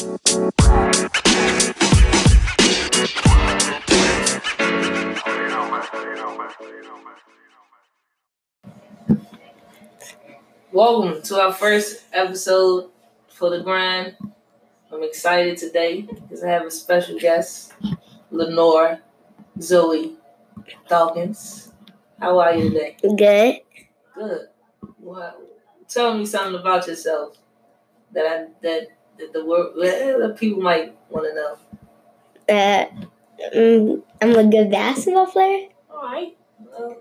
Welcome to our first episode for the grind. I'm excited today because I have a special guest, Lenore Zoe Dawkins. How are you today? Good. Good. Well, tell me something about yourself that I that, that the world that people might want to know. Uh, mm, I'm a good basketball player. All right. Well,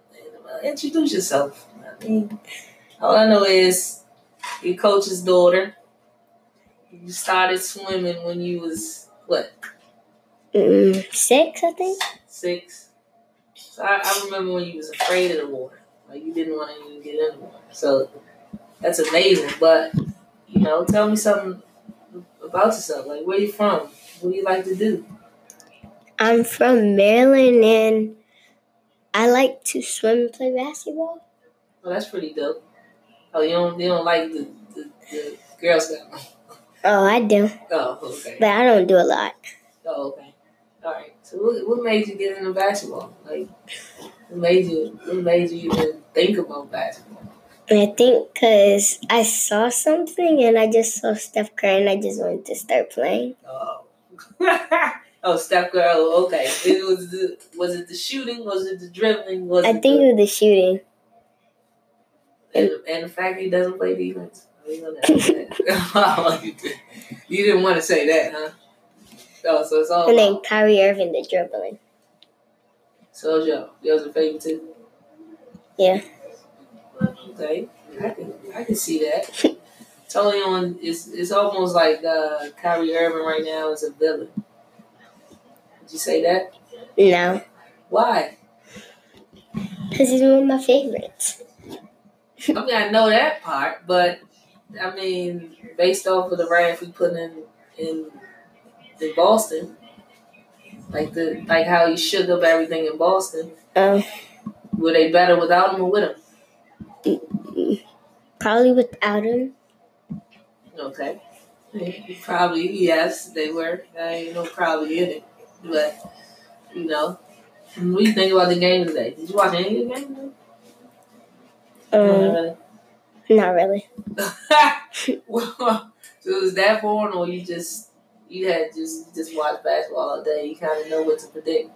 introduce yourself. I mean, all I know is your coach's daughter. You started swimming when you was what Mm, six, I think. six. So I, I remember when you was afraid of the water, like you didn't want to even get in the water. So that's amazing. But you know, tell me something about yourself. Like where you from? What do you like to do? I'm from Maryland and I like to swim and play basketball. Oh, that's pretty dope. Oh, you don't you don't like the the, the Girl Scout? Oh, I do, Oh, okay. but I don't do a lot. Oh, okay. All right. So what, what made you get into basketball? Like, what made you what made you even think about basketball? I think because I saw something and I just saw Steph Curry and I just wanted to start playing. Oh. oh, Steph Curry. Okay. It was the was it the shooting? Was it the dribbling? Was I think the, it was the shooting. and, and the fact he doesn't play defense. You did- you didn't want to say that, huh? Oh, so it's all And then Kyrie Irving, the dribbling. So Joe, yours a favorite too? Yeah. Okay, I can I can see that. totally on. It's it's almost like uh, Kyrie Irving right now is a villain. Did you say that? No, Why? because he's one of my favorites. I mean, I know that part, but I mean, based off of the rant we put in in in Boston, like the like how he shook up everything in Boston. Um, Were they better without him or with him? Probably without him. Okay. Probably, yes, they were. I ain't no probably in it. But, you know, what do you think about the game today? Did you watch any of the game? Um, not really. well, so it was that boring, or you just you had just just watched basketball all day? You kind of know what to predict.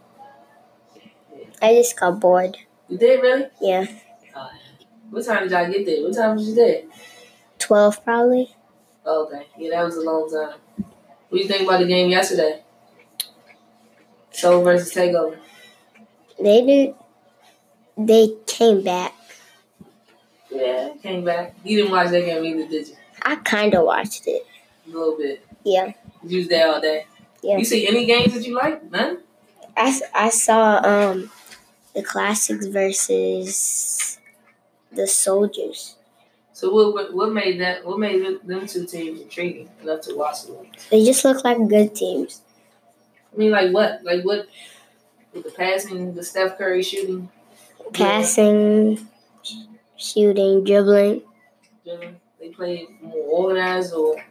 I just got bored. You did really? Yeah, Uh, what time did y'all get there? What time was you there? 12 probably. Oh, okay, yeah, that was a long time. What do you think about the game yesterday? Soul versus Takeover. They did. They came back. Yeah, came back. You didn't watch that game either, did you? I kind of watched it. A little bit. Yeah, You was there all day. Yeah. You see any games that you like? None? I, I saw um the classics versus the soldiers. So what, what what made that what made them- two teams intriguing enough to watch them? They just look like good teams. I mean like what? Like what with the passing, the Steph Curry shooting? Passing, sh- shooting, dribbling. dribbling, They played more organized or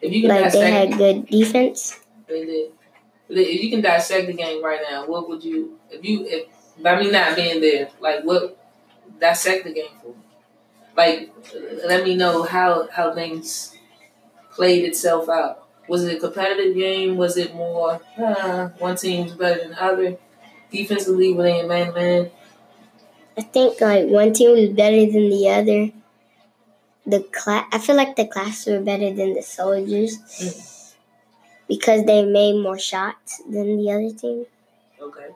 if you can Like they had good defense. they did. If you can dissect the game right now, what would you if you if by me not being there, like what dissect the game for me? Like let me know how how things played itself out. Was it a competitive game? Was it more uh, one team's better than the other? Defensively, were they in man man? I think like one team was better than the other. The class, I feel like the classes were better than the soldiers because they made more shots than the other team. Okay.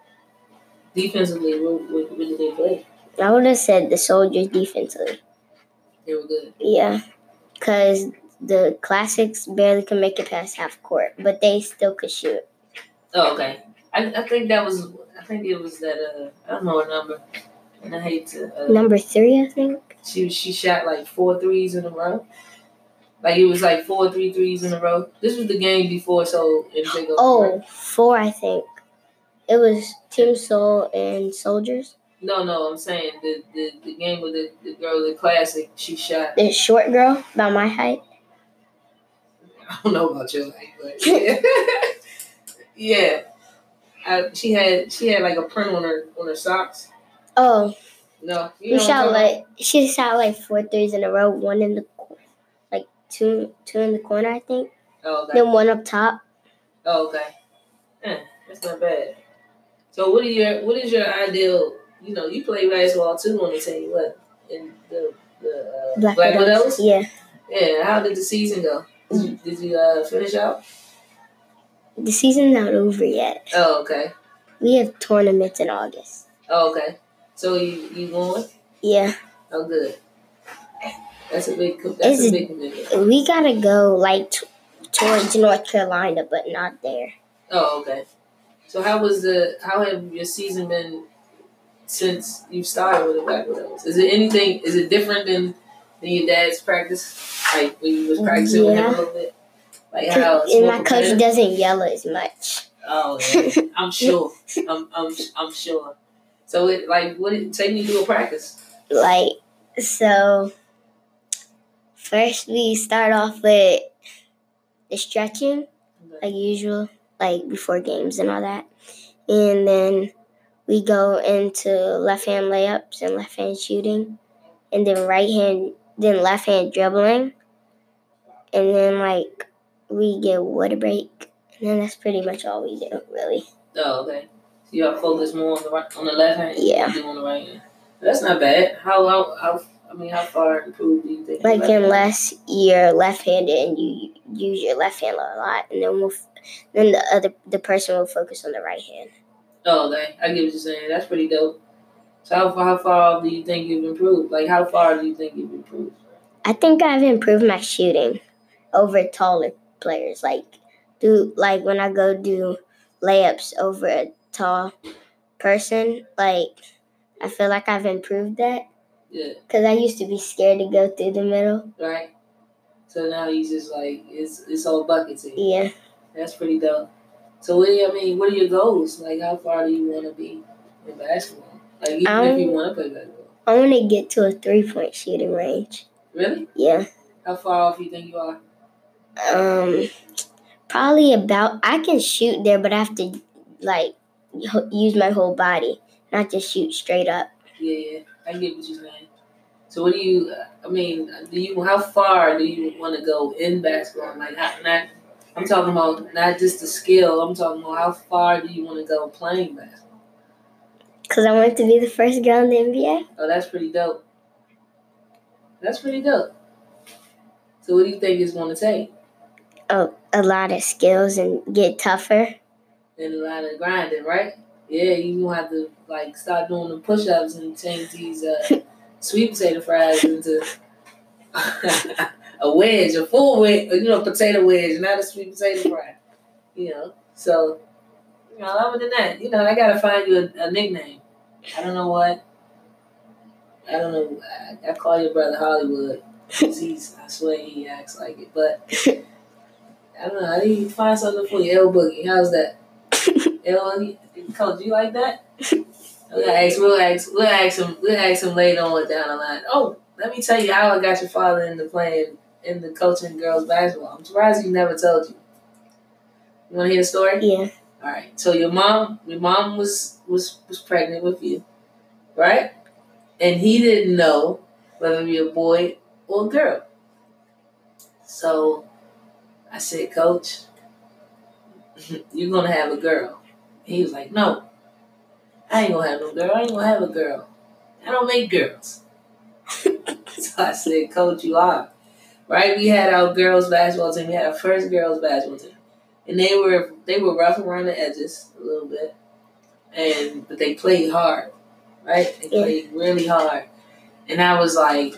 Defensively, what, what, what did they play? I would have said the soldiers defensively. They were good. Yeah, because the classics barely could make it past half court, but they still could shoot. Oh, okay. I, I think that was I think it was that uh I don't know what number. And I hate to uh, Number three, I think. she she shot like four threes in a row. Like it was like four three threes in a row. This was the game before so Oh, four, I think. It was Team Soul and Soldiers. No, no, I'm saying the the, the game with the, the girl, the classic, she shot The short girl, about my height. I don't know about your life, but yeah. yeah. I, she had she had like a print on her on her socks. Oh, No, you we shot like she shot like four threes in a row. One in the like two two in the corner, I think. Oh, okay. Then one up top. Oh, okay. Eh, that's not bad. So, what are your what is your ideal? You know, you play basketball too on the team. What in the the uh, Black, Widows? Yeah, Yeah. How did the season go? Did you, did you uh, finish out? the season's not over yet. Oh, okay. We have tournaments in August. Oh, okay. So you you going? Yeah, Oh, good. That's a big. That's Is a big commitment. we gotta go like t- towards North Carolina, but not there. Oh, okay. So how was the how have your season been since you started with the Black Widows? Is it anything? Is it different than than your dad's practice? Like when you was practicing with him a little bit. Like how and my coach competitive? doesn't yell as much. Oh, yeah. I'm sure. I'm, I'm I'm sure. So it like what it take me through a practice? Like so, first we start off with the stretching. like usual, like before games and all that. And then we go into left hand layups and left hand shooting, and then right hand, then left hand dribbling, and then like we get water break, and then that's pretty much all we do, really. Oh, okay. So to focus more on the right, on the left hand. Yeah. than on the right hand. That's not bad. How how, how I mean, how far improved do you think? Like unless you're left handed and you use your left hand a lot, and then we'll, then the other the person will focus on the right hand. Oh, okay. I get what you're saying. That's pretty dope. So how far, how far do you think you've improved? Like how far do you think you've improved? I think I've improved my shooting over taller players. Like do like when I go do layups over a tall person, like I feel like I've improved that Yeah. because I used to be scared to go through the middle. Right. So now he's just like it's it's all buckets. Yeah, That's pretty dope. So what do you, I mean? What are your goals? Like how far do you want to be in basketball? Like even if you Um, want to play basketball. I want to get to a three point shooting range. Really? Yeah, How far off do you think you are? um, probably about. I can shoot there, but I have to like use my whole body, not just shoot straight up. Yeah, yeah. I get what you're saying. So what do you? I mean, do you? How far do you want to go in basketball? Like how, not. I'm talking about not just the skill. I'm talking about how far do you want to go playing basketball? Cause I want to be the first girl in the NBA. Oh, that's pretty dope. That's pretty dope. So what do you think it's going to take? Oh, a lot of skills and get tougher. And a lot of grinding, right? Yeah, you gonna have to like start doing the push-ups and change these uh, sweet potato fries into a wedge, a full wedge, you know, potato wedge, not a sweet potato fry. You know, so you know, other than that, you know, I gotta find you a, a nickname. I don't know what. I don't know. I, I call your brother Hollywood. He's, I swear he acts like it, but I don't know. I need to find something for you, L Boogie. How's that? L Boogie, coach, you like that? We'll ask. We'll ask. We'll ask him. We'll ask him later on down the line. Oh, let me tell you how I got your father into playing in the coaching girls basketball. I'm surprised he never told you. You want to hear the story? Yeah. All right. So your mom, your mom was was was pregnant with you, right? And he didn't know whether to be a boy or a girl. So I said, Coach, you're gonna have a girl. He was like, No, I ain't gonna have no girl. I ain't gonna have a girl. I don't make girls. so I said, Coach, you are. Right? We had our girls basketball team. We had our first girls basketball team and they were they were rough around the edges a little bit, and but they played hard, right? They played really hard, and I was like,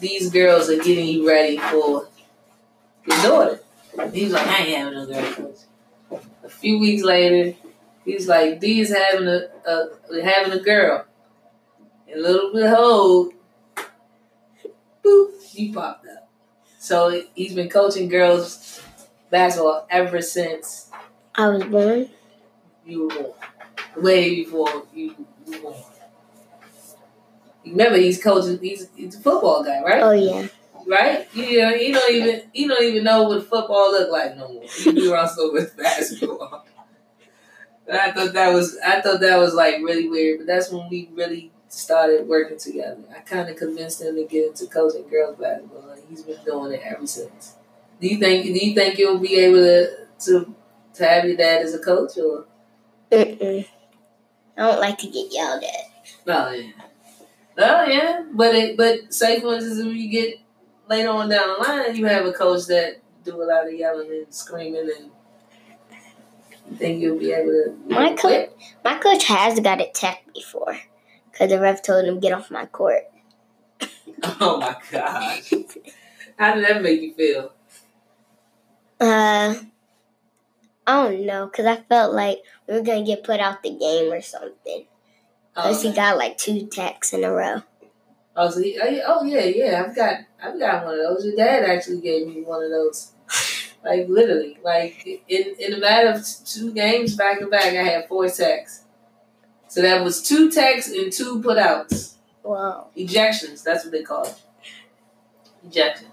these girls are getting you ready for your daughter. He was like, I ain't having no girl coach. A few weeks later, he's like, D's having a, a having a girl, and little behold, boop, you popped up. So he's been coaching girls basketball ever since I was born. you were born. Way before you were born. Remember, he's coaching. He's he's a football guy, right? Oh yeah. Right. You know, you don't even you don't even know what football look like no more. Do also with basketball. And I thought that was I thought that was like really weird, but that's when we really started working together. I kind of convinced him to get into coaching girls basketball, and he's been doing it ever since. Do you think? Do you think you'll be able to to to have your dad as a coach, or? Mm-mm. I don't like to get yelled at. Oh yeah. Oh yeah, but it but say for instance, if you get later on down the line, you have a coach that do a lot of yelling and screaming, and you think you'll be able to. My coach, my coach has got attacked before, because the ref told him get off my court. Oh my gosh! How did that make you feel? Uh, I don't know, because I felt like we were gonna get put out the game or something. Cause Oh, he got like two techs in a row. oh, so he, oh, yeah, oh yeah, yeah. I've got I've got one of those. Your dad actually gave me one of those. Like literally, like in in a matter of two games back to back, I had four techs. So that was two techs and two putouts. Wow. Ejections, that's what they call it. Ejections.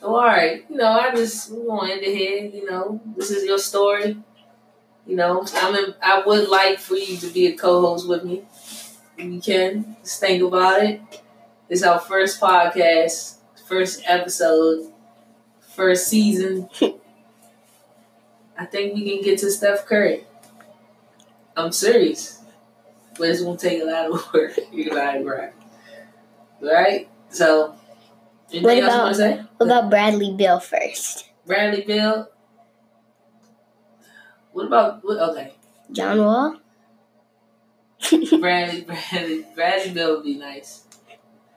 So, all right, you know, I just we gonna end it here. You know, this is your story. You know, I'm. In, I would like for you to be a co-host with me. You can, just think about it. It's our first podcast, first episode, first season. I think we can get to Steph Curry. I'm serious, but it's gonna take a lot of work. You gotta grind. Right? So, anything What else you about- to say? What about Bradley Beal first? Bradley Beal. What about what? Okay, John Wall? Bradley, Bradley, Bradley Beal would be nice.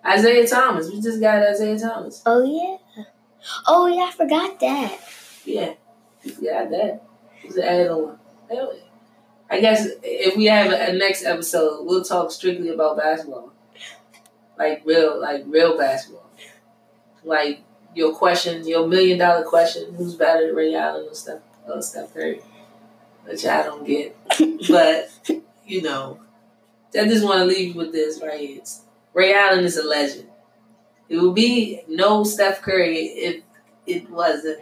Isaiah Thomas. We just got Isaiah Thomas. Oh yeah. Oh yeah, I forgot that. Yeah, got that. Just add on. Hell yeah. I guess if we have a, a next episode, we'll talk strictly about basketball, like real, like real basketball, like your question, your million dollar question: Who's better than Ray Allen or Steph, or Steph Curry? Which I don't get, but you know, I just want to leave you with this right here. Ray Allen is a legend. It would be no Steph Curry if it wasn't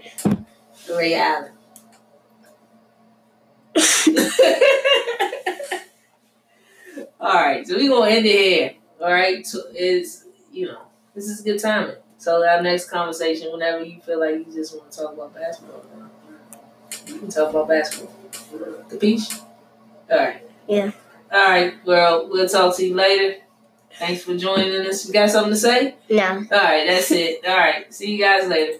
Ray Allen. All right, so we're gonna end it here. All right, so it's you know this is a good timing. So our next conversation, whenever you feel like you just want to talk about basketball, you can talk about basketball. The peach. All right. Yeah. All right, well, we'll talk to you later. Thanks for joining us. You got something to say? No. All right, that's it. All right, see you guys later.